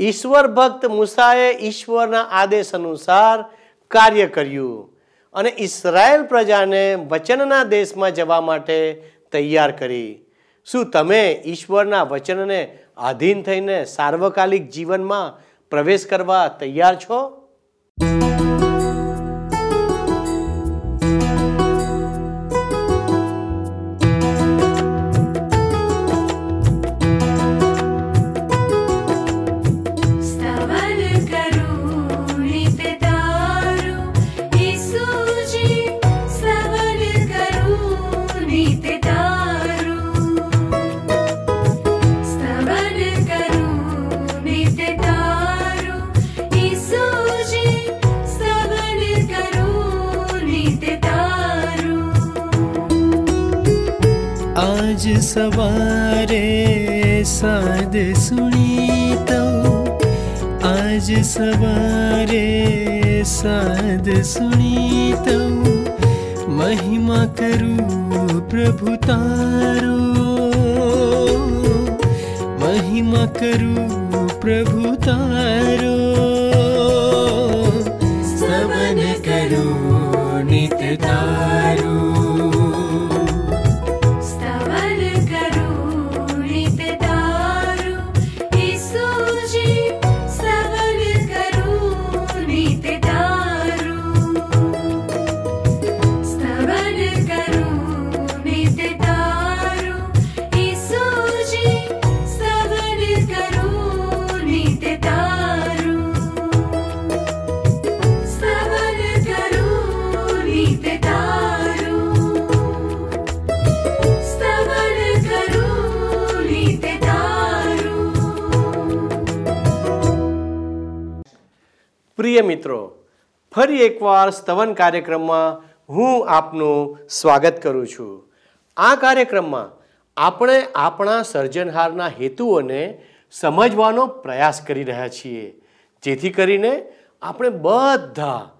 ઈશ્વર ભક્ત મૂસાએ ઈશ્વરના આદેશ અનુસાર કાર્ય કર્યું અને ઇસરાયલ પ્રજાને વચનના દેશમાં જવા માટે તૈયાર કરી. શું તમે ઈશ્વરના વચનને આધીન થઈને સાર્વકાલિક જીવનમાં પ્રવેશ કરવા તૈયાર છો? आज सवा साधु सुनि आज सवा साधु सुनि महिमाकू प्रभु तार। महिमाकू प्रभु तार। પ્રિય મિત્રો, ફરી એકવાર સ્તવન કાર્યક્રમમાં હું આપનું સ્વાગત કરું છું. આ કાર્યક્રમમાં આપણે આપણા સર્જનહારના હેતુઓને સમજવાનો પ્રયાસ કરી રહ્યા છીએ. જેથી કરીને આપણે બધા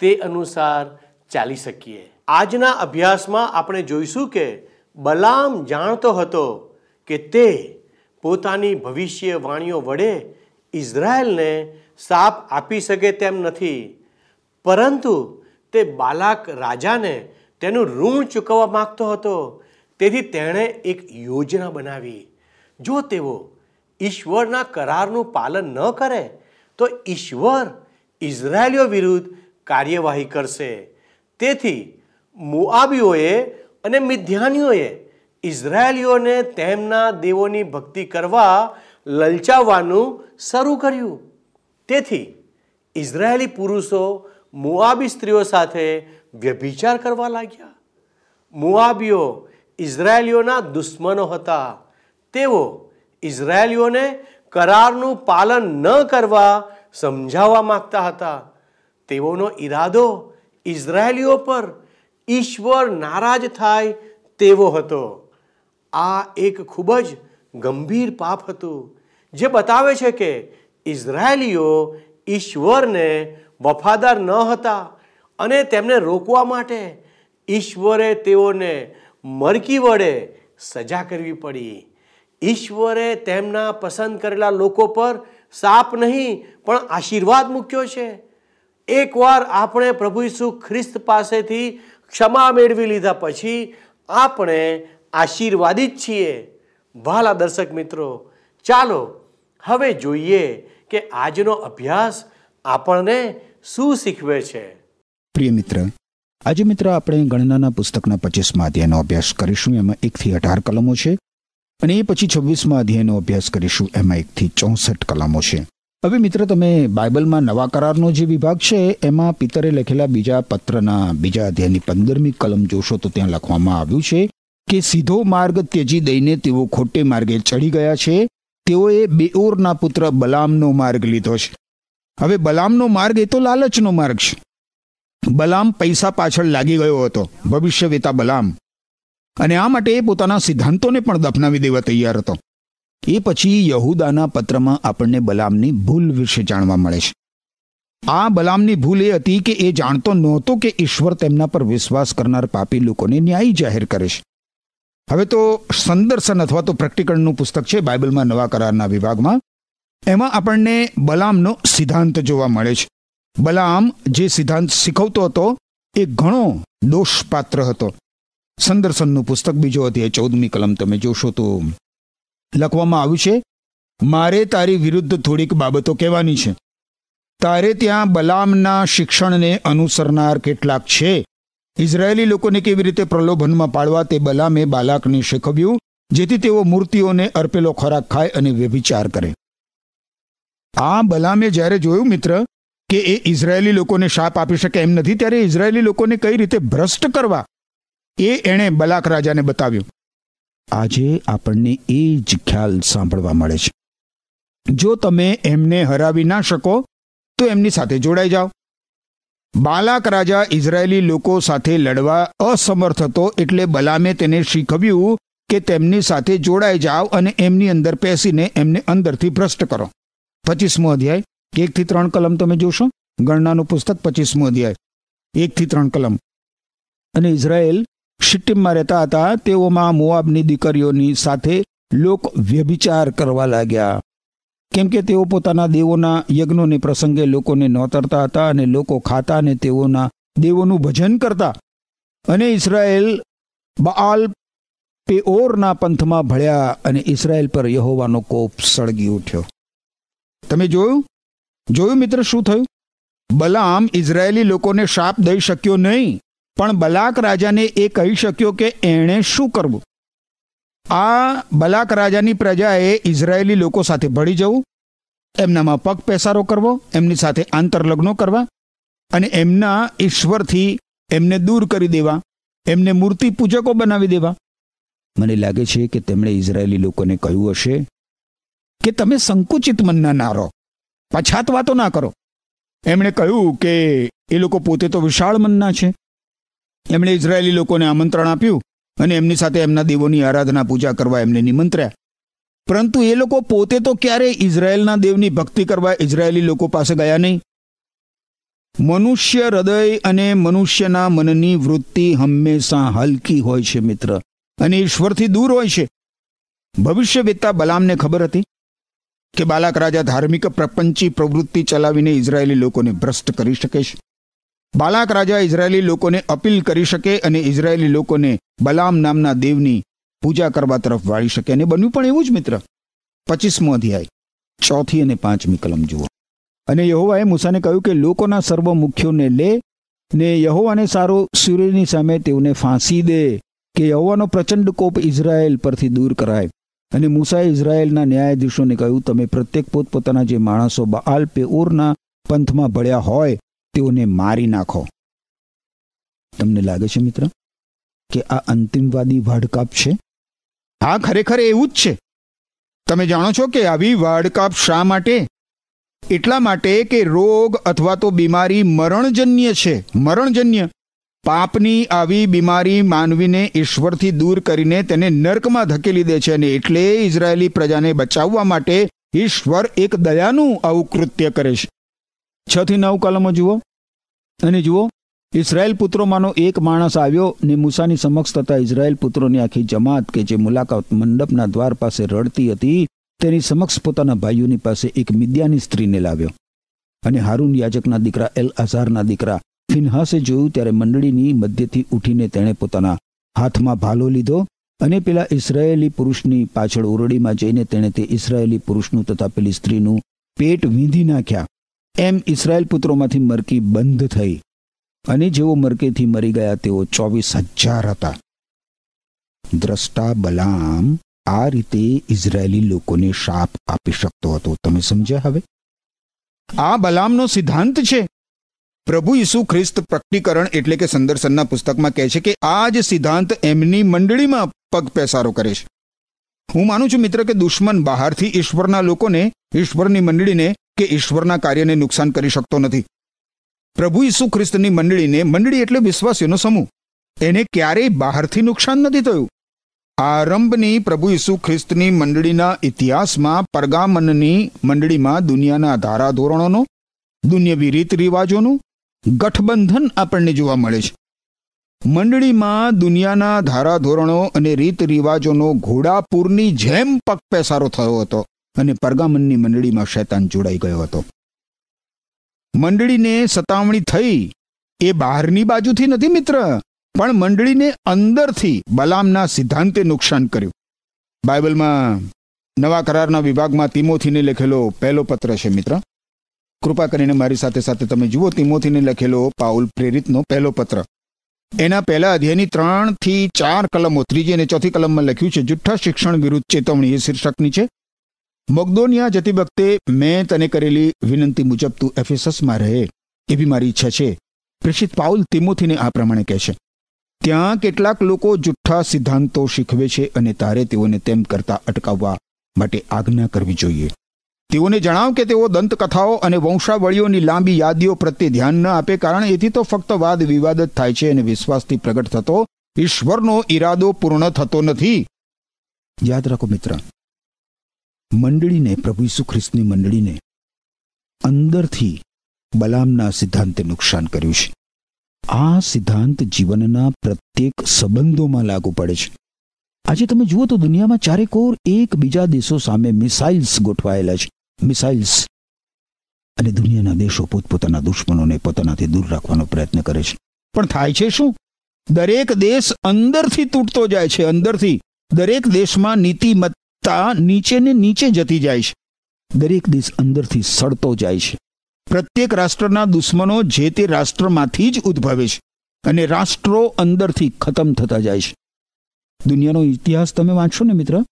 તે અનુસાર ચાલી શકીએ. આજના અભ્યાસમાં આપણે જોઈશું કે બલામ જાણતો હતો કે તે પોતાની ભવિષ્યવાણીઓ વડે ઇઝરાયલને સાપ આપી શકે તેમ નથી. પરંતુ તે બાલાક રાજાને તેનું ઋણ ચૂકવવા માંગતો હતો. તેથી તેણે એક યોજના બનાવી. જો તેઓ ઈશ્વરના કરારનું પાલન ન કરે, તો ઈશ્વર ઇઝરાયલીઓ વિરુદ્ધ કાર્યવાહી કરશે. તેથી મુઆબીઓએ અને મિધ્યાનીઓએ ઇઝરાયલીઓને તેમના દેવોની ભક્તિ કરવા લલચાવવાનું શરૂ કર્યું. તેથી ઇઝરાયેલી પુરુષો મુઆબી સ્ત્રીઓ સાથે વ્યભિચાર કરવા લાગ્યા. મુઆબીઓ ઇઝરાયેલીઓના દુશ્મનો હતા. તેઓ ઇઝરાયેલીઓને કરારનું પાલન ન કરવા સમજાવવા માંગતા હતા. તેઓનો ઈરાદો ઇઝરાયેલીઓ પર ઈશ્વર નારાજ થાય તેવો હતો. આ એક ખૂબ જ ગંભીર પાપ હતું, જે બતાવે છે કે ઇઝરાયેલીઓ ઈશ્વરને વફાદાર ન હતા અને તેમને રોકવા માટે ઈશ્વરે તેઓને મરકી વડે સજા કરવી પડી. ઈશ્વરે તેમના પસંદ કરેલા લોકો પર સાપ નહીં, પણ આશીર્વાદ મૂક્યો છે. એકવાર આપણે પ્રભુ ઈસુ ખ્રિસ્ત પાસેથી ક્ષમા મેળવી લીધા પછી આપણે આશીર્વાદિત છીએ. વાલા દર્શક મિત્રો, ચાલો હવે જોઈએ કે આજનો અભ્યાસ આપણને શું શીખવે છે? પ્રિય મિત્ર, આજે મિત્ર આપણે ગણનાના પુસ્તકના પચીસમાં અધ્યાયનો અભ્યાસ કરીશું. એમાં એકથી અઢાર કલમો છે અને એ પછી છવ્વીસમાં અધ્યાયનો અભ્યાસ કરીશું. એમાં એકથી ચોસઠ કલમો છે. હવે મિત્ર, તમે બાઇબલમાં નવા કરારનો જે વિભાગ છે, એમાં પિતરે લખેલા બીજા પત્રના બીજા અધ્યાયની પંદરમી કલમ જોશો તો ત્યાં લખવામાં આવ્યું છે કે સીધો માર્ગ ત્યજી દઈને તેઓ ખોટે માર્ગે ચડી ગયા છે. તેઓએ બેઓરના પુત્ર બલામનો માર્ગ લીધો છે. હવે બલામનો માર્ગ એ તો લાલચનો માર્ગ છે. બલામ પૈસા પાછળ લાગી ગયો હતો, ભવિષ્યવેતા બલામ. અને આ માટે એ પોતાના સિદ્ધાંતોને પણ દફનાવી દેવા તૈયાર હતો. એ પછી યહુદાના પત્રમાં આપણને બલામની ભૂલ વિશે જાણવા મળે છે. આ બલામની ભૂલ એ હતી કે એ જાણતો નહોતો કે ઈશ્વર તેમના પર વિશ્વાસ કરનાર પાપી લોકોને ન્યાયી જાહેર કરે છે. હવે તો સંદર્શન અથવા તો પ્રેક્ટિકલનું પુસ્તક છે, બાઇબલમાં નવા કરારના વિભાગમાં. એમાં આપણને બલામનો સિદ્ધાંત જોવા મળે છે. બલામ જે સિદ્ધાંત શીખવતો હતો, એ ઘણો દોષપાત્ર હતો. સંદર્શનનું પુસ્તક બીજો અધ્યાય ચૌદમી કલમ તમે જોશો તો લખવામાં આવ્યું છે, મારે તારી વિરુદ્ધ થોડીક બાબતો કહેવાની છે. તારે ત્યાં બલામના શિક્ષણને અનુસરનાર કેટલાક છે. ઇઝરાયેલી લોકોને કેવી રીતે પ્રલોભનમાં પાડવા તે બલામે બાલાકને શીખવ્યું, જેથી તેઓ મૂર્તિઓને અર્પેલો ખોરાક ખાય અને વ્યભિચાર કરે. આ બલામે જ્યારે જોયું મિત્ર, કે એ ઇઝરાયેલી લોકોને શાપ આપી શકે એમ નથી, ત્યારે ઇઝરાયેલી લોકોને કઈ રીતે ભ્રષ્ટ કરવા? એ એણે બલાક રાજાને બતાવ્યું. આજે આપણને એ જ ખ્યાલ સાંભળવા મળે છે. જો તમે એમને હરાવી ના શકો, તો એમની સાથે જોડાઈ જાઓ. બાલાક રાજા ઇઝરાયેલી લોકો સાથે લડવા અસમર્થ હતો એટલે બલામે તેને શીખવ્યું કે તેમની સાથે જોડાઈ જાઓ અને એમની અંદર પેસીને એમને અંદરથી ભ્રષ્ટ કરો. પચીસમો અધ્યાય. એકથી ત્રણ કલમ તમે જોશો? ગણનાનું પુસ્તક પચીસમો અધ્યાય. એકથી ત્રણ કલમ. અને ઇઝરાયેલ શિટ્ટીમમાં રહેતા હતા. તેઓમાં મોઆબની દીકરીઓની સાથે લોક વ્યભિચાર કરવા લાગ્યા. કેમ કે તેઓ પોતાના દેવોના યજ્ઞોને પ્રસંગે લોકોને નોતરતા હતા અને લોકો ખાતા અને તેઓના દેવોનું ભજન કરતા. અને ઇસરાયેલ બાલ પેઓરના પંથમાં ભળ્યા અને ઇસરાયેલ પર યહોવાનો કોપ સળગી ઉઠ્યો. તમે જોયું? જોયું મિત્ર શું થયું? બલામ ઇઝરાયેલી લોકોને શાપ દઈ શક્યો નહીં, પણ બલાક રાજાને એ કહી શક્યો કે એણે શું કરવું? આ બલાક રાજાની પ્રજાએ ઇઝરાયેલી લોકો સાથે ભળી જવું, એમનામાં પગ પેસારો કરવો, એમની સાથે આંતરલગ્નો કરવા અને એમના ઈશ્વરથી એમને દૂર કરી દેવા, એમને મૂર્તિ પૂજકો બનાવી દેવા. મને લાગે છે કે તેમણે ઇઝરાયેલી લોકોને કહ્યું હશે કે તમે સંકુચિત મનના ના રહો, પછાત વાતો ના કરો. એમણે કહ્યું કે એ લોકો પોતે તો વિશાળ મનના છે. એમણે ઇઝરાયેલી લોકોને આમંત્રણ આપ્યું. અને એમની સાથે એમના દેવોની આરાધના પૂજા કરવા એમને નિમંત્ર્યા. પરંતુ એ લોકો પોતે તો ક્યારેય ઇઝરાયેલના દેવની ભક્તિ કરવા ઇઝરાયેલી લોકો પાસે ગયા નહીં? મનુષ્ય હૃદય અને મનુષ્યના મનની વૃત્તિ હંમેશા હલકી હોય છે મિત્ર, અને ઈશ્વરથી દૂર હોય છે. ભવિષ્યવેત્તા બલામને ખબર હતી કે બાલાક રાજા ધાર્મિક પ્રપંચી પ્રવૃત્તિ ચલાવીને ઇઝરાયેલી લોકોને ભ્રષ્ટ કરી શકે છે? બાલાક રાજા ઇઝરાયેલી લોકોને અપીલ કરી શકે અને ઇઝરાયેલી લોકોને બલામ નામના દેવની પૂજા કરવા તરફ વાળી શકે. અને બન્યું પણ એવું જ મિત્ર. પચીસમો અધ્યાય. ચોથી અને પાંચમી કલમ જુઓ. અને યહોવાએ મૂસાને કહ્યું કે લોકોના સર્વ મુખ્યોને લે ને યહોવાને સારો સૂર્યની સામે તેઓને ફાંસી દે કે યહોવાનો પ્રચંડ કોપ ઇઝરાયેલ પરથી દૂર કરાય. અને મૂસાએ ઇઝરાયેલના ન્યાયાધીશોને કહ્યું, તમે પ્રત્યેક પોતપોતાના જે માણસો બાલ પેઓરના પંથમાં ભળ્યા હોય તેઓને મારી નાખો. તમને લાગે છે મિત્ર કે આ અંતિમવાદી વાડકાપ છે? હા, ખરેખર એવું જ છે. તમે જાણો છો કે આવી વાડકાપ શા માટે? એટલા માટે કે રોગ અથવા તો બીમારી મરણજન્ય છે. મરણજન્ય. પાપની આવી બીમારી માનવીને ઈશ્વરથી દૂર કરીને તેને નર્કમાં ધકેલી દે છે અને એટલે ઇઝરાયેલી પ્રજાને બચાવવા માટે ઈશ્વર એક દયાનું આવું કૃત્ય કરે છે. છ થી નવ કલમો જુઓ. અને જુઓ, ઇઝરાયેલ પુત્રોમાંનો એક માણસ આવ્યો ને મૂસાની સમક્ષ તથા ઇઝરાયેલ પુત્રોની આખી જમાત કે જે મુલાકાત મંડપના દ્વાર પાસે રડતી હતી, તેની સમક્ષ પોતાના ભાઈઓની પાસે એક મિદ્યાની સ્ત્રીને લાવ્યો. અને હારૂન યાજકના દીકરા એલ અઝારના દીકરા ફિનહાસે જોયું ત્યારે મંડળીની મધ્યથી ઉઠીને તેણે પોતાના હાથમાં ભાલો લીધો અને પેલા ઇઝરાયેલી પુરુષની પાછળ ઓરડીમાં જઈને તેણે તે ઇઝરાયેલી પુરુષનું તથા પેલી સ્ત્રીનું પેટ વીંધી નાખ્યા. એમ ઇઝરાયેલ પુત્રોમાંથી મરકી બંધ થઈ અને જેઓ મરકેથી મરી ગયા તેઓ ચોવીસ હજાર હતા. દ્રષ્ટા બલામ આ રીતે ઇઝરાયેલી લોકોને શાપ આપી શકતો હતો. તમે સમજ્યા હવે? આ બલામનો સિદ્ધાંત છે. પ્રભુ ઈસુ ખ્રિસ્ત પ્રકટીકરણ એટલે કે સંદર્શનના પુસ્તકમાં કહે છે કે આ જ સિદ્ધાંત એમની મંડળીમાં પગ પેસારો કરે છે. હું માનું છું મિત્ર કે દુશ્મન બહારથી ઈશ્વરના લોકોને, ઈશ્વરની મંડળીને કે ઈશ્વરના કાર્યને નુકસાન કરી શકતો નથી. પ્રભુ ઈસુ ખ્રિસ્તની મંડળીને, મંડળી એટલે વિશ્વાસીઓનો સમૂહ. એને ક્યારેય બહારથી નુકસાન નથી થયું. આરંભની પ્રભુ ઈસુ ખ્રિસ્તની મંડળીના ઇતિહાસમાં પરગામનની મંડળીમાં દુનિયાના ધારાધોરણોનો, દુનિયાવી રીત રિવાજોનું ગઠબંધન આપણને જોવા મળે છે. મંડળીમાં દુનિયાના ધારાધોરણો અને રીત રિવાજોનો ઘોડાપૂરની જેમ પગપેસારો થયો હતો. અને પરગામનની મંડળીમાં શૈતાન જોડાઈ ગયો હતો. મંડળીને સતાવણી થઈ. એ બહારની બાજુથી નથી મિત્ર, પણ મંડળીને અંદરથી બલામના સિદ્ધાંતે નુકસાન કર્યું. બાઇબલમાં નવા કરારના વિભાગમાં તિમોથીને લખેલો પહેલો પત્ર છે મિત્ર. કૃપા કરીને મારી સાથે સાથે તમે જુઓ, તિમોથીને લખેલો પાઉલ પ્રેરિતનો પહેલો પત્ર. એના પહેલા અધ્યાયની ત્રણથી ચાર કલમો, ત્રીજી અને ચોથી કલમમાં લખ્યું છે, જુઠ્ઠા શિક્ષણ વિરુદ્ધ ચેતવણી, એ શીર્ષકની છે. મગદોનિયા જતી વખતે મેં તને કરેલી વિનંતી મુજબ તું એફેસસમાં રહે એવી મારી ઈચ્છા છે. પ્રેષિત પાઉલ તિમોથીને આ પ્રમાણે કહે છે, ત્યાં કેટલાક લોકો જુઠ્ઠા સિદ્ધાંતો શીખવે છે અને તારે તેઓને તેમ કરતા અટકાવવા માટે આજ્ઞા કરવી જોઈએ. તેઓને જણાવ કે તેઓ દંતકથાઓ અને વંશાવળીઓની લાંબી યાદીઓ પ્રત્યે ધ્યાન ન આપે કારણ એથી તો ફક્ત વાદ વિવાદ જ થાય છે અને વિશ્વાસથી પ્રગટ થતો ઈશ્વરનો ઈરાદો પૂર્ણ થતો નથી. યાદ રાખો મિત્ર મંડળીને, પ્રભુ ઈસુ ખ્રિસ્તની મંડળીને અંદરથી બલામના સિદ્ધાંતે નુકસાન કર્યું છે. આ સિદ્ધાંત જીવનના પ્રત્યેક સંબંધોમાં લાગુ પડે છે. આજે તમે જુઓ તો દુનિયામાં ચારેકોર એક બીજા દેશો સામે મિસાઇલ્સ ગોઠવાયેલા છે. મિસાઇલ્સ. અને દુનિયાના દેશો પોતપોતાના દુશ્મનોને પોતાનાથી દૂર રાખવાનો પ્રયત્ન કરે છે. પણ થાય છે શું? દરેક દેશ અંદરથી તૂટતો જાય છે. અંદરથી દરેક દેશમાં નીતિમત્તા નીચે ને નીચે જતી જાય છે. દરેક દેશ અંદરથી સડતો જાય છે. પ્રત્યેક રાષ્ટ્રના દુશ્મનો જે તે રાષ્ટ્રમાંથી જ ઉદ્ભવે છે અને રાષ્ટ્રો અંદરથી ખતમ થતા જાય છે. દુનિયાનો ઇતિહાસ તમે વાંચશો ને મિત્ર,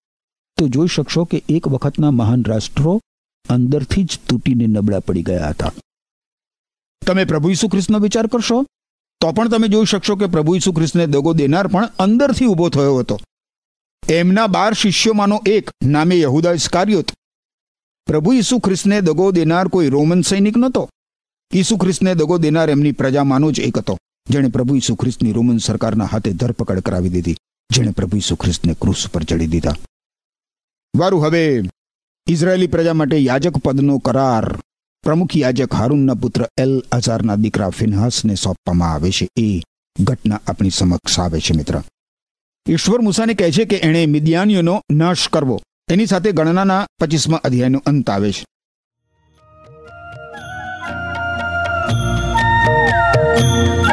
તો જોઈ શકશો કે એક વખતના મહાન રાષ્ટ્રો અંદરથી જ તૂટીને નબળા પડી ગયા હતા. તમે પ્રભુ ઈસુ ખ્રિસ્તનો વિચાર કરશો? તો પણ તમે જોઈ શકશો કે પ્રભુ ઈસુ ખ્રિસ્તને દગો દેનાર પણ અંદરથી ઊભો થયો હતો. એમના બાર શિષ્યોમાંનો એક નામે યહુદા ઇસ્કારિયોત. પ્રભુ ઈસુ ખ્રિસ્તને દગો દેનાર કોઈ રોમન સૈનિક નહોતો. ઈસુ ખ્રિસ્તને દગો દેનાર એમની પ્રજામાંનો જ એક હતો, જેણે પ્રભુ ઈસુ ખ્રિસ્તની રોમન સરકારના હાથે ધરપકડ કરાવી દીધી, જેણે પ્રભુ ઈસુ ખ્રિસ્તને ક્રુસ પર ચડી દીધા. વારું, હવે ઇઝરાયેલી પ્રજા માટે યાજક પદનો કરાર. પ્રમુખ યાજક હારૂનના પુત્ર એલ અઝારના દીકરા ફિનહાસને સોંપવામાં આવે છે. એ ઘટના આપણી સમક્ષ આવે છે, મિત્ર. ઈશ્વર મૂસાને કહે છે કે એણે મિદિયાનીઓનો નાશ કરવો. એની સાથે ગણનાના પચીસમાં અધ્યાયનો અંત આવે છે. માફી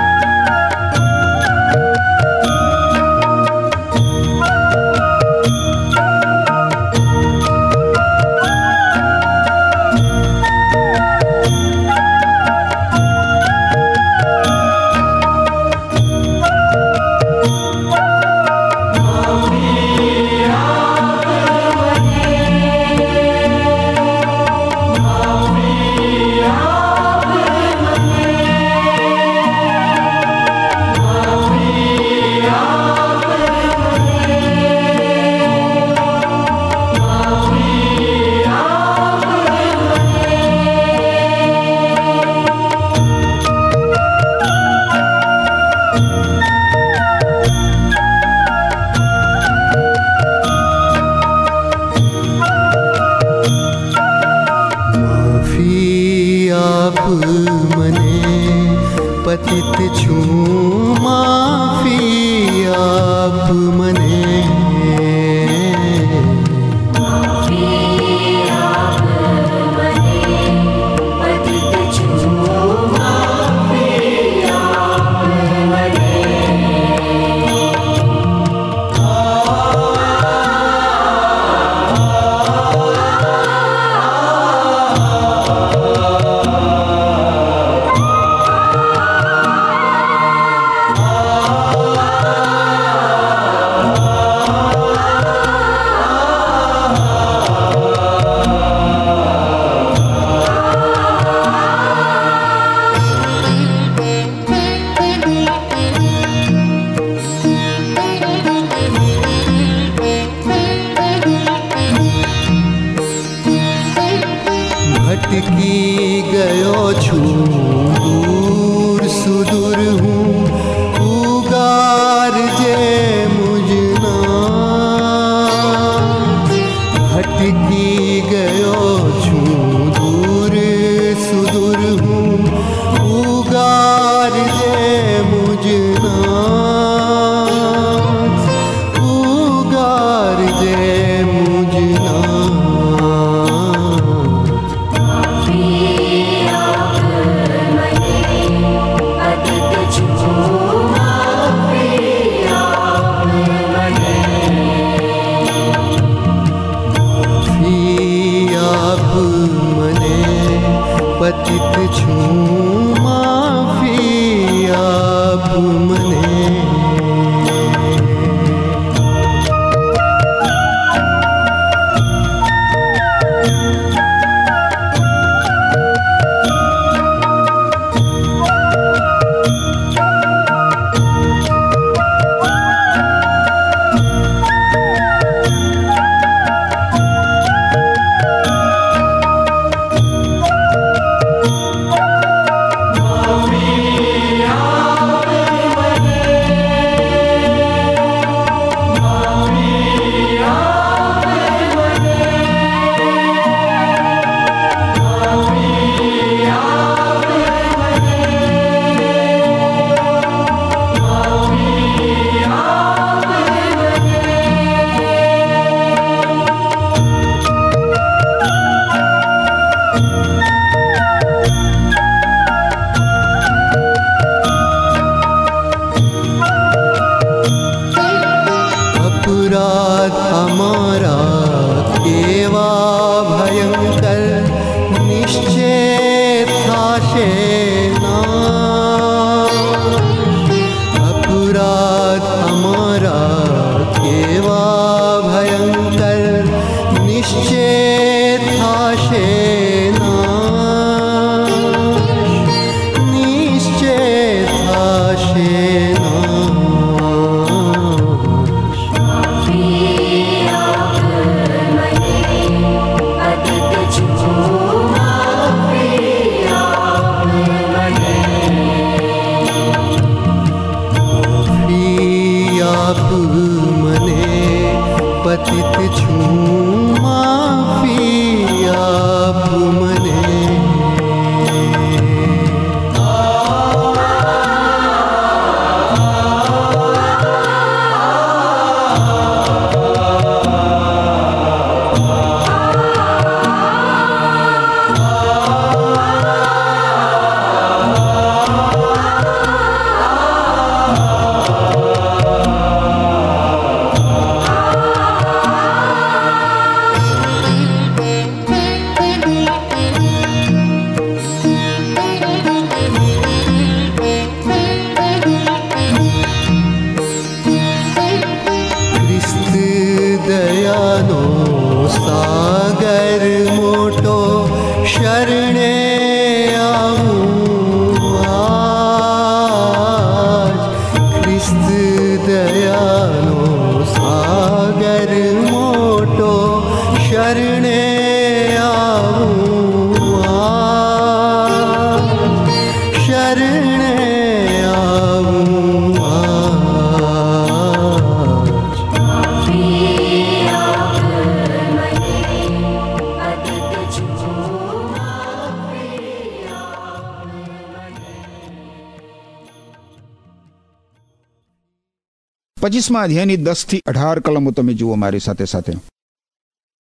ભટકી ગયો. પચીસમાં અધ્યાયની દસથી અઢાર કલમો તમે જુઓ મારી સાથે સાથે.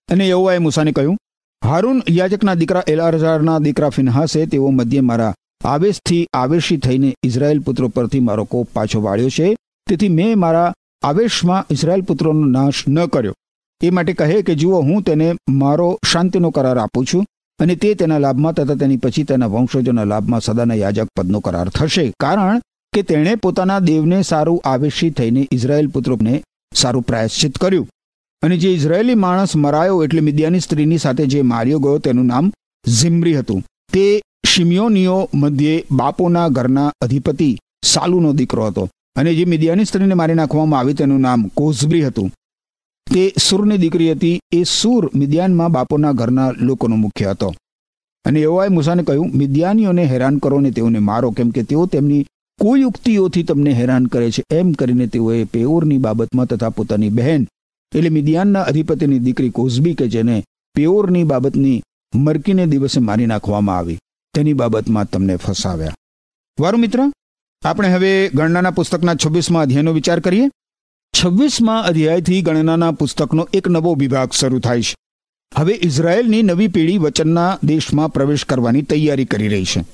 અને યહોવાએ મૂસાને કહ્યું, હારૂન યાજકના દીકરા એલારઝારના દીકરા ફિનહાસે તેઓ મધ્યે મારા આવેશથી આવેશી થઈને ઇઝરાયેલ પુત્રો પરથી મારો કોપ પાછો વાળ્યો છે. તેથી મેં મારા આવેશમાં ઇઝરાયેલ પુત્રોનો નાશ ન કર્યો. એ માટે કહે કે જુઓ, હું તેને મારો શાંતિનો કરાર આપું છું અને તે તેના લાભમાં તથા તેની પછી તેના વંશજોના લાભમાં સદાના યાજક પદનો કરાર થશે. કારણ કે તેણે પોતાના દેવને સારું આવેશી થઈને ઇઝરાયેલ પુત્રોને સારું પ્રાયશ્ચિત કર્યું. અને જે ઇઝરાયેલી માણસ મરાયો એટલે મિદ્યાની સ્ત્રીની સાથે જે માર્યો ગયો તેનું નામ ઝિમ્રી હતું. તે શિમિયોનીઓ મધ્યે બાપોના ઘરના અધિપતિ સાલુનો દીકરો હતો. અને જે મિદ્યાની સ્ત્રીને મારી નાખવામાં આવી તેનું નામ કોઝબ્રી હતું. તે સૂરની દીકરી હતી. એ સૂર મિદ્યાનમાં બાપોના ઘરના લોકોનો મુખ્ય હતો. અને એવાએ મૂસાને કહ્યું, મિદ્યાનીઓને હેરાન કરો ને તેઓને મારો, કેમ કે તેઓ તેમની કોઈ યુક્તિઓથી તમને હેરાન કરે છે, એમ કરીને તેઓએ પેઓરની બાબતમાં તથા પોતાની બહેન, એટલે મિદિયાનના અધિપતિની દીકરી કોઝબી કે જેને પેઓરની બાબતની મરકીને દિવસે મારી નાખવામાં આવી, તેની બાબતમાં તમને ફસાવ્યા. વારું મિત્ર, આપણે હવે ગણનાના પુસ્તકના છવ્વીસમાં અધ્યાયનો વિચાર કરીએ. છવ્વીસમાં અધ્યાયથી ગણનાના પુસ્તકનો એક નવો વિભાગ શરૂ થાય છે. હવે ઇઝરાયેલની નવી પેઢી વચનના દેશમાં પ્રવેશ કરવાની તૈયારી કરી રહી છે.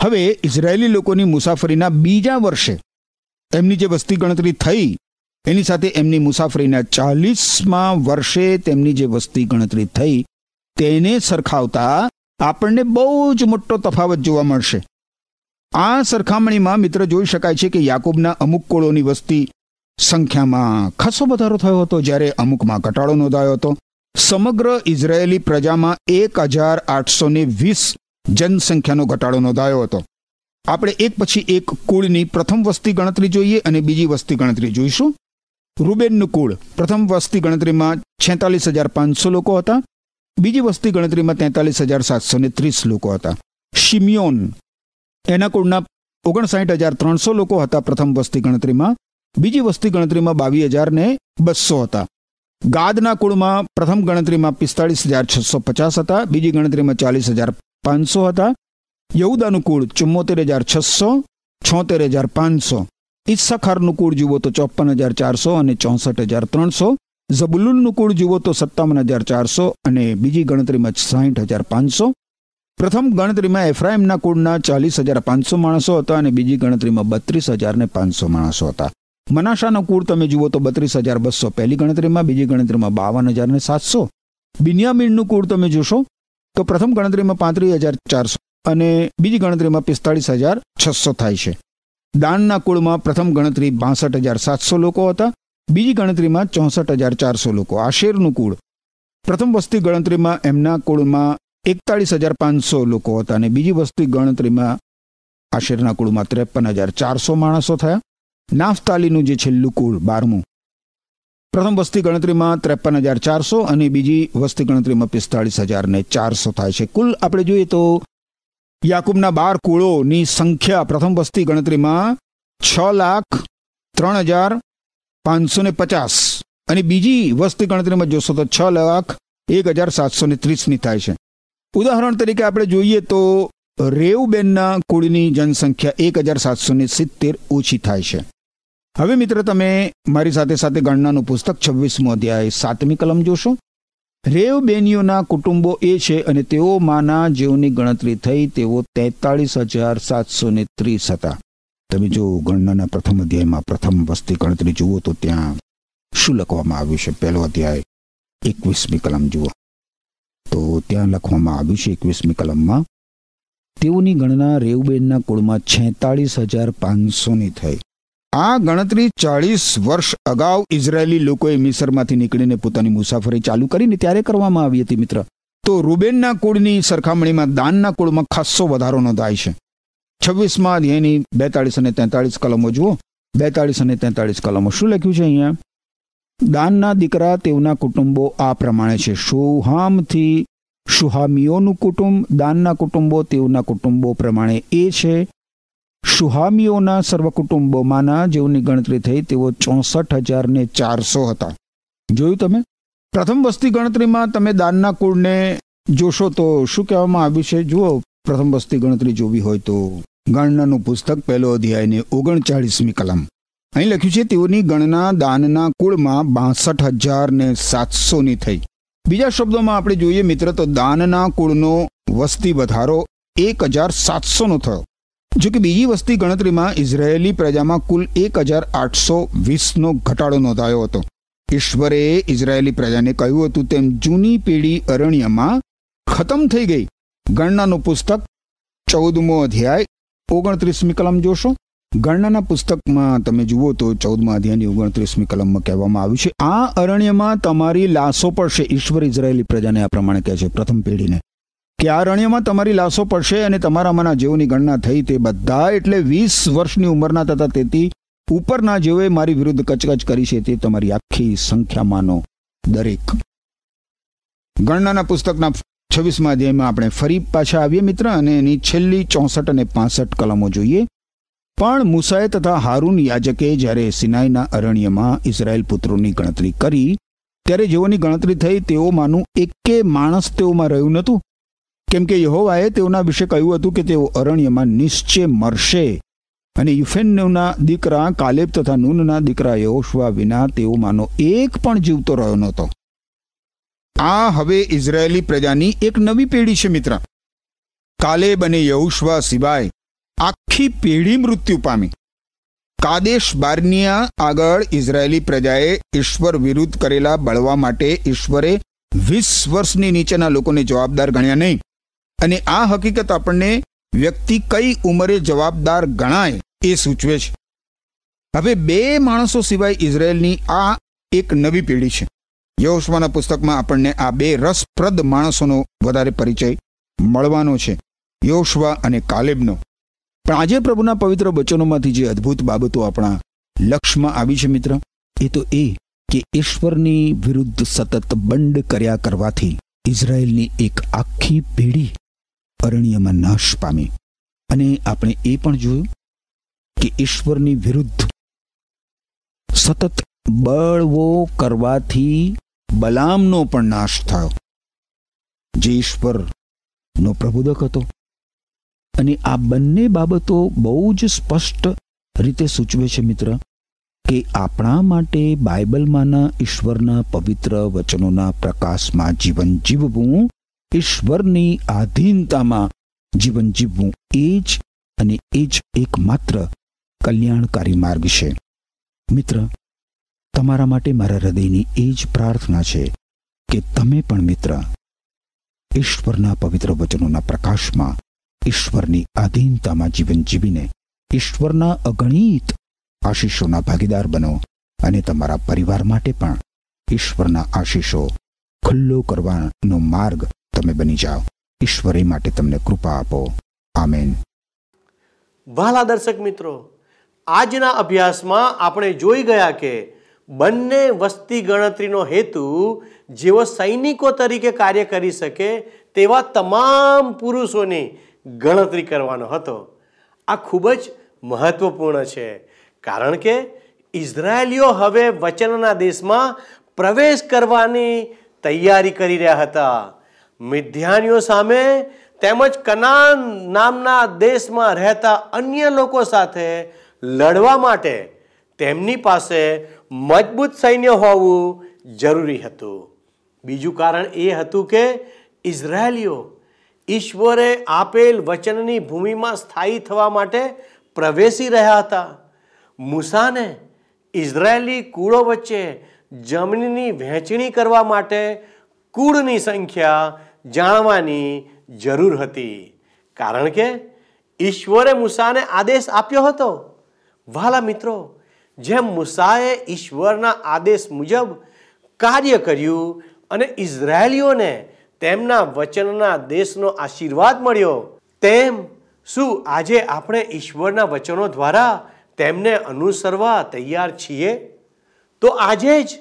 હવે ઇઝરાયેલી લોકોની મુસાફરીના બીજા વર્ષે એમની જે વસ્તી ગણતરી થઈ, એની સાથે એમની મુસાફરીના ચાલીસમાં વર્ષે તેમની જે વસ્તી ગણતરી થઈ, તેને સરખાવતા આપણને બહુ જ મોટો તફાવત જોવા મળશે. આ સરખામણીમાં મિત્ર જોઈ શકાય છે કે યાકૂબના અમુક કુળોની વસ્તી સંખ્યામાં ખાસો વધારો થયો હતો જ્યારે અમુકમાં ઘટાડો નોંધાયો હતો. સમગ્ર ઇઝરાયેલી પ્રજામાં એક હજાર આઠસો વીસ જનસંખ્યાનો ઘટાડો નોંધાયો હતો. આપણે એક પછી એક કુળની પ્રથમ વસ્તી ગણતરી જોઈએ અને બીજી વસ્તી ગણતરી જોઈશું. રૂબેનનું કુળ પ્રથમ વસ્તી ગણતરીમાં છેતાલીસ હજાર પાંચસો લોકો હતા. બીજી વસ્તી ગણતરીમાં તેતાલીસ હજાર સાતસો ને ત્રીસ લોકો હતા. શિમિયોન એના કુળના ઓગણસાઠ હજાર ત્રણસો લોકો હતા પ્રથમ વસ્તી ગણતરીમાં. બીજી વસ્તી ગણતરીમાં બાવીસ હજાર ને બસો હતા. ગાદના કુળમાં પ્રથમ ગણતરીમાં પિસ્તાળીસ હજાર છસો પચાસ હતા. બીજી ગણતરીમાં ચાલીસ હજાર પાંચસો હતા. યહુદાનું કુળ ચુમ્મોતેર હજાર છસો, છોતેર હજાર પાંચસો. ઈસ્સાખારનું કુળ જુઓ તો ચોપન હજાર ચારસો અને ચોસઠ હજાર ત્રણસો. ઝબુલુલનું કુળ જુઓ તો સત્તાવન હજાર ચારસો અને બીજી ગણતરીમાં સાહીઠ હજાર પાંચસો. પ્રથમ ગણતરીમાં એફ્રાઇમના કુળના ચાલીસ હજાર પાંચસો માણસો હતા અને બીજી ગણતરીમાં બત્રીસ હજાર ને પાંચસો માણસો હતા. મનાશાનો કુળ તમે જુઓ તો બત્રીસ હજાર બસો પહેલી ગણતરીમાં, બીજી ગણતરીમાં બાવન હજાર ને સાતસો. બિન્યામીનનું કુળ તમે જોશો તો પ્રથમ ગણતરીમાં પાંત્રીસ હજાર ચારસો અને બીજી ગણતરીમાં પિસ્તાળીસ હજાર છસો થાય છે. દાનના કુળમાં પ્રથમ ગણતરી બાસઠ હજાર સાતસો લોકો હતા, બીજી ગણતરીમાં ચોસઠ હજાર ચારસો લોકો. આશેરનું કુળ. પ્રથમ વસ્તી ગણતરીમાં એમના કુળમાં એકતાળીસ હજાર પાંચસો લોકો હતા અને બીજી વસ્તી ગણતરીમાં આશેરના કુળમાં ત્રેપન હજાર ચારસો માણસો થયા. નાફતાલીનું જે છેલ્લું કુળ, બારમું પ્રથમ વસ્તી ગણતરીમાં ત્રેપન હજાર ચારસો અને બીજી વસ્તી ગણતરીમાં પિસ્તાળીસ હજાર ને ચારસો થાય છે. કુલ આપણે જોઈએ તો યાકુબના બાર કુળોની સંખ્યા પ્રથમ વસ્તી ગણતરીમાં છ લાખ ત્રણ હજાર પાંચસો ને પચાસ અને બીજી વસ્તી ગણતરીમાં જોશો તો છ લાખ એક હજાર સાતસો ને ત્રીસની થાય છે. ઉદાહરણ તરીકે આપણે જોઈએ તો રેવબેનના કુળની જનસંખ્યા એક હજાર સાતસો ને સિત્તેર ઓછી થાય છે. હવે મિત્ર, તમે મારી સાથે સાથે ગણનાનું પુસ્તક છવ્વીસમો અધ્યાય સાતમી કલમ જોશો. રેવ બેનીઓના કુટુંબો એ છે અને તેઓ માના જેઓની ગણતરી થઈ, તેઓ તેતાળીસ હજાર સાતસો ને ત્રીસ હતા. તમે જો ગણનાના પ્રથમ અધ્યાયમાં પ્રથમ વસ્તી ગણતરી જુઓ, તો ત્યાં શું લખવામાં આવ્યું છે? પહેલો અધ્યાય, એકવીસમી કલમ જુઓ. તો ત્યાં લખવામાં આવ્યું છે, એકવીસમી કલમમાં, તેઓની ગણના રેવબેનના કુળમાં છેતાળીસ હજાર પાંચસોની થઈ. આ ગણતરી ચાળીસ વર્ષ અગાઉ ઇઝરાયેલી લોકોએ મિસરમાંથી નીકળીને પોતાની મુસાફરી ચાલુ કરીને ત્યારે કરવામાં આવી હતી મિત્ર. તો રૂબેનના કુળની સરખામણીમાં દાનના કુળમાં ખાસ્સો વધારો નોંધાય છે. છવ્વીસમાં અધ્યાયની બેતાળીસ અને તેતાળીસ કલમો જુઓ. બેતાળીસ અને તેતાળીસ કલમો શું લખ્યું છે અહીંયા? દાનના દીકરા તેઓના કુટુંબો આ પ્રમાણે છે. શુહામથી શુહામીઓનું કુટુંબ, દાનના કુટુંબો તેઓના કુટુંબો પ્રમાણે એ છે. શુહામીઓના સર્વ કુટુંબોમાંના જેઓની ગણતરી થઈ, તેઓ ચોસઠ હજાર ને ચારસો હતા. જોયું તમે? પ્રથમ વસ્તી ગણતરીમાં તમે દાનના કુળને જોશો તો શું કહેવામાં આવ્યું છે? જુઓ, પ્રથમ વસ્તી ગણતરી જોવી હોય તો ગણનાનું પુસ્તક, પહેલો અધ્યાયને ઓગણચાળીસમી કલમ. અહીં લખ્યું છે, તેઓની ગણના દાનના કુળમાં બાસઠ હજાર ને સાતસોની થઈ. બીજા શબ્દોમાં આપણે જોઈએ મિત્ર, તો દાનના કુળનો વસ્તી વધારો એક હજાર સાતસોનો થયો. જો કે બીજી વસ્તી ગણતરીમાં ઇઝરાયેલી પ્રજામાં કુલ એક હજાર આઠસો વીસનો ઘટાડો નોંધાયો હતો. ઈશ્વરે ઇઝરાયેલી પ્રજાને કહ્યું હતું તેમ જૂની પેઢી અરણ્યમાં ખતમ થઈ ગઈ. ગણનાનું પુસ્તક ચૌદમો અધ્યાય, ઓગણત્રીસમી કલમ જોશો. ગણનાના પુસ્તકમાં તમે જુઓ તો ચૌદમા અધ્યાયની ઓગણત્રીસમી કલમમાં કહેવામાં આવ્યું છે, આ અરણ્યમાં તમારી લાશો પડશે, ઈશ્વર ઇઝરાયેલી પ્રજાને આ પ્રમાણે કહે છે, પ્રથમ પેઢીને. કે આ અરણ્યમાં તમારી લાશો પડશે અને તમારામાંના જેઓની ગણના થઈ તે બધા એટલે વીસ વર્ષની ઉંમરના તથા તેથી ઉપરના જેઓએ મારી વિરુદ્ધ કચકચ કરી છે તે તમારી આખી સંખ્યામાંનો દરેક. ગણનાના પુસ્તકના છવ્વીસમાં અધ્યાયમાં આપણે ફરી પાછા આવીએ મિત્ર, અને એની છેલ્લી ચોસઠ અને પાસઠ કલમો જોઈએ. પણ મુસાએ તથા હારૂન યાજકે જ્યારે સિનાઈના અરણ્યમાં ઇઝરાયેલ પુત્રોની ગણતરી કરી, ત્યારે જેઓની ગણતરી થઈ તેઓમાંનું એકે માણસ તેઓમાં રહ્યું નહોતું. કેમ કે યહોવાએ તેઓના વિશે કહ્યું હતું કે તેઓ અરણ્યમાં નિશ્ચય મરશે. અને યુફેનના દીકરા કાલેબ તથા નૂનના દીકરા યહોશવા વિના તેઓમાંનો એક પણ જીવતો રહ્યો નહોતો. આ હવે ઇઝરાયેલી પ્રજાની એક નવી પેઢી છે, મિત્ર. કાલેબ અને યહોશવા સિવાય આખી પેઢી મૃત્યુ પામી. કાદેશ બારનિયા આગળ ઇઝરાયેલી પ્રજાએ ઈશ્વર વિરુદ્ધ કરેલા બળવા માટે ઈશ્વરે વીસ વર્ષની નીચેના લોકોને જવાબદાર ગણ્યા નહીં. અને આ હકીકત આપણને વ્યક્તિ કઈ ઉંમરે જવાબદાર ગણાય એ સૂચવે છે. હવે બે માણસો સિવાય ઇઝરાયેલની આ એક નવી પેઢી છે. યહોશવાના પુસ્તકમાં આપણને આ બે રસપ્રદ માણસોનો વધારે પરિચય મળવાનો છે યોશવા અને કાલેબનો. પણ આજે પ્રભુના પવિત્ર વચનોમાંથી જે અદ્ભુત બાબતો આપણા લક્ષમાં આવી છે મિત્ર, એ તો એ કે ઈશ્વરની વિરુદ્ધ સતત બંડ કર્યા કરવાથી ઇઝરાયેલની એક આખી પેઢી અરણ્યમાં નાશ પામી. અને આપણે એ પણ જોયું કે ઈશ્વરની વિરુદ્ધ સતત બળવો કરવાથી બલામનો પણ નાશ થયો. જે ઈશ્વરનો પ્રબોધક હતો. અને આ બંને બાબતો બહુ જ સ્પષ્ટ રીતે સૂચવે છે મિત્ર કે આપણા માટે બાઇબલમાંના ઈશ્વરના પવિત્ર વચનોના પ્રકાશમાં જીવન જીવવું ઈશ્વરની આધીનતામાં જીવન જીવવું એ જ અને એ જ એકમાત્ર કલ્યાણકારી માર્ગ છે. મિત્ર, તમારા માટે મારા હૃદયની એ જ પ્રાર્થના છે કે તમે પણ મિત્ર, ઈશ્વરના પવિત્ર વચનોના પ્રકાશમાં ઈશ્વરની આધીનતામાં જીવન જીવીને ઈશ્વરના અગણિત આશીષોના ભાગીદાર બનો અને તમારા પરિવાર માટે પણ ઈશ્વરના આશીષો ખુલ્લો કરવાનો માર્ગ તમે બની જાઓ. ઈશ્વરે માટે તમને કૃપા આપો. આમેન. વાલા દર્શક મિત્રો, આજના અભ્યાસમાં આપણે જોઈ ગયા કે બંને વસ્તી ગણતરીનો હેતુ જેઓ સૈનિકો તરીકે કાર્ય કરી શકે તેવા તમામ પુરુષોની ગણતરી કરવાનો હતો. આ ખૂબ જ મહત્વપૂર્ણ છે, કારણ કે ઇઝરાયેલીઓ હવે વચનના દેશમાં પ્રવેશ કરવાની તૈયારી કરી રહ્યા હતા. મિધ્યાનીઓ સામે તેમજ કનાન નામના દેશમાં રહેતા અન્ય લોકો સાથે લડવા માટે તેમની પાસે મજબૂત સૈન્ય હોવું જરૂરી હતું. બીજું કારણ એ હતું કે ઇઝરાયલીઓ ઈશ્વરે આપેલ વચનની ભૂમિમાં સ્થાયી થવા માટે પ્રવેશી રહ્યા હતા. મૂસાને ઇઝરાયેલી કુળો વચ્ચે જમીનની વહેંચણી કરવા માટે કુળની સંખ્યા જાણવાની જરૂર હતી. કારણ કે ઈશ્વરે મૂસાને આદેશ આપ્યો હતો. વાલા મિત્રો, જેમ મૂસાએ ઈશ્વરના આદેશ મુજબ કાર્ય કર્યું અને ઇઝરાયેલીઓને તેમના વચનના દેશનો આશીર્વાદ મળ્યો, તેમ શું આજે આપણે ઈશ્વરના વચનો દ્વારા તેમને અનુસરવા તૈયાર છીએ? તો આજે જ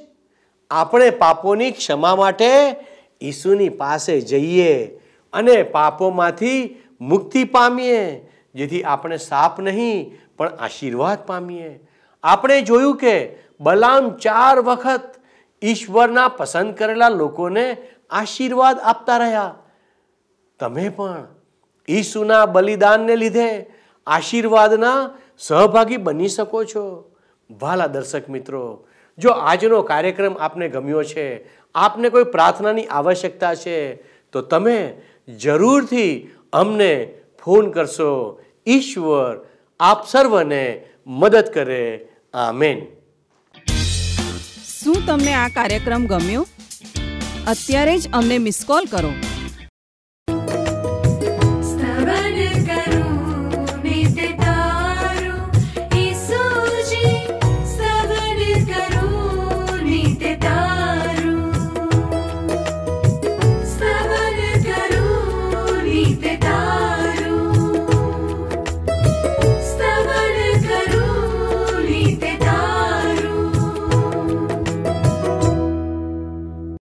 આપણે પાપોની ક્ષમા માટે ઈસુની પાસે જઈએ અને પાપોમાંથી મુક્તિ પામીએ, જેથી આપણે સાપ નહીં, પણ આશીર્વાદ પામીએ. આપણે જોયું કે બલામ ચાર વખત ઈશ્વરના પસંદ કરેલા લોકોને આશીર્વાદ આપતા રહ્યા. તમે પણ ઈસુના બલિદાનને લીધે આશીર્વાદના સહભાગી બની શકો છો. વાલા દર્શક મિત્રો જો આજનો કાર્યક્રમ આપને ગમ્યો છે, આપને કોઈ પ્રાર્થનાની આવશ્યકતા છે, તો તમે જરૂરથી અમને ફોન કરશો. ઈશ્વર આપ સર્વને મદદ કરે. આમેન. શું તમને આ કાર્યક્રમ ગમ્યો? અત્યારે જ અમને મિસ કોલ કરો.